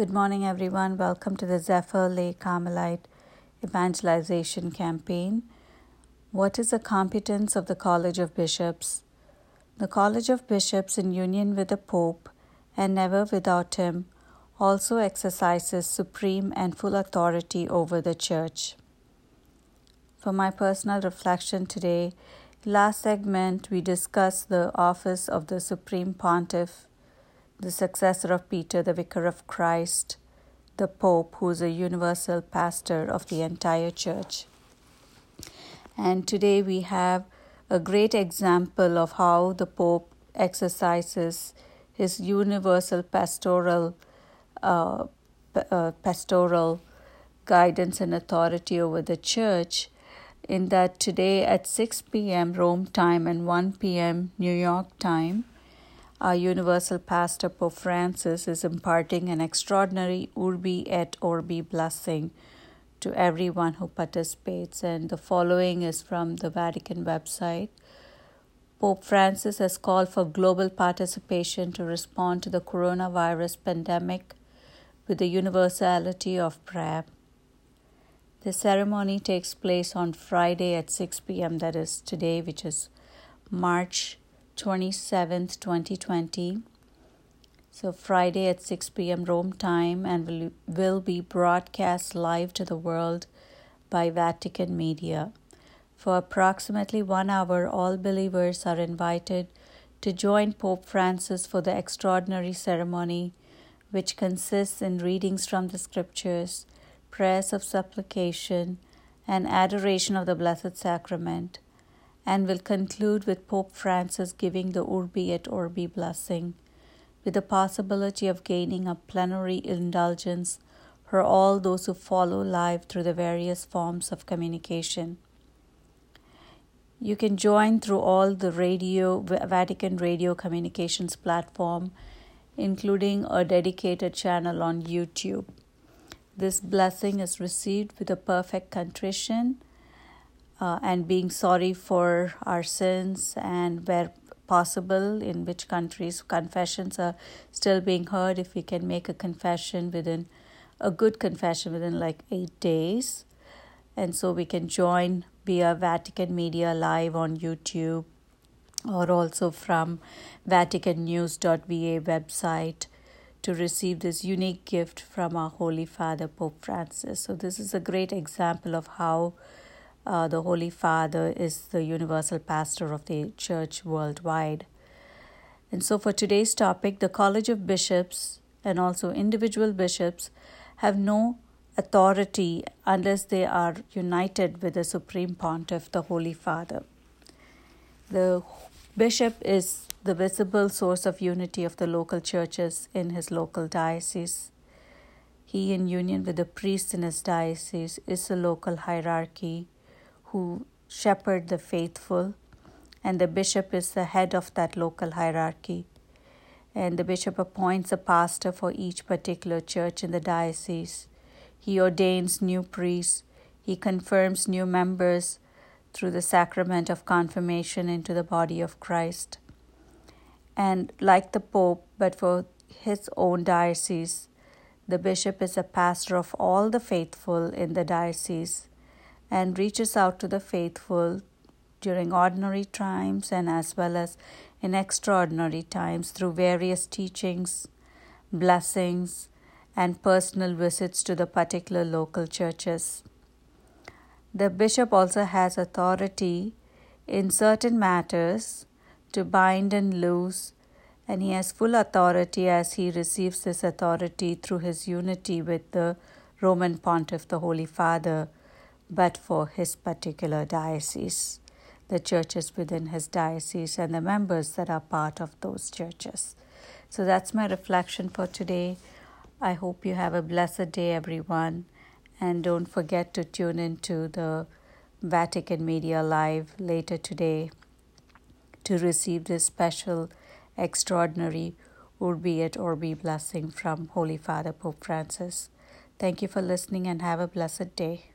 Good morning, everyone. Welcome to the Zephyr Lake Carmelite Evangelization Campaign. What is the competence of the College of Bishops? The College of Bishops, in union with the Pope and never without him, also exercises supreme and full authority over the Church. For my personal reflection today, last segment we discussed the office of the Supreme Pontiff the successor of Peter, the vicar of Christ, the Pope, who is a universal pastor of the entire church. And today we have a great example of how the Pope exercises his universal pastoral uh, uh, pastoral guidance and authority over the church in that today at 6 p.m. Rome time and 1 p.m. New York time our Universal Pastor Pope Francis is imparting an extraordinary Urbi et Orbi blessing to everyone who participates. And the following is from the Vatican website. Pope Francis has called for global participation to respond to the coronavirus pandemic with the universality of prayer. The ceremony takes place on Friday at 6 p.m., that is today, which is March 27th, 2020. So, Friday at 6 p.m. Rome time, and will, will be broadcast live to the world by Vatican Media. For approximately one hour, all believers are invited to join Pope Francis for the extraordinary ceremony, which consists in readings from the scriptures, prayers of supplication, and adoration of the Blessed Sacrament and will conclude with Pope Francis giving the Urbi et Orbi blessing, with the possibility of gaining a plenary indulgence for all those who follow live through the various forms of communication. You can join through all the radio Vatican radio communications platform including a dedicated channel on YouTube. This blessing is received with a perfect contrition uh, and being sorry for our sins and where possible in which countries confessions are still being heard if we can make a confession within a good confession within like 8 days and so we can join via Vatican Media live on YouTube or also from vaticannews.va website to receive this unique gift from our Holy Father Pope Francis. So this is a great example of how uh, the Holy Father is the universal pastor of the church worldwide. And so, for today's topic, the College of Bishops and also individual bishops have no authority unless they are united with the Supreme Pontiff, the Holy Father. The bishop is the visible source of unity of the local churches in his local diocese. He, in union with the priests in his diocese, is the local hierarchy who shepherd the faithful, and the bishop is the head of that local hierarchy. And the bishop appoints a pastor for each particular church in the diocese. He ordains new priests, he confirms new members through the sacrament of confirmation into the body of Christ. And like the Pope, but for his own diocese, the bishop is a pastor of all the faithful in the diocese and reaches out to the faithful during ordinary times and as well as in extraordinary times through various teachings, blessings, and personal visits to the particular local churches. The bishop also has authority in certain matters to bind and loose, and he has full authority as he receives this authority through his unity with the Roman Pontiff, the Holy Father but for his particular diocese, the churches within his diocese, and the members that are part of those churches. So that's my reflection for today. I hope you have a blessed day, everyone. And don't forget to tune into the Vatican Media Live later today to receive this special, extraordinary Urbi et Orbi blessing from Holy Father Pope Francis. Thank you for listening and have a blessed day.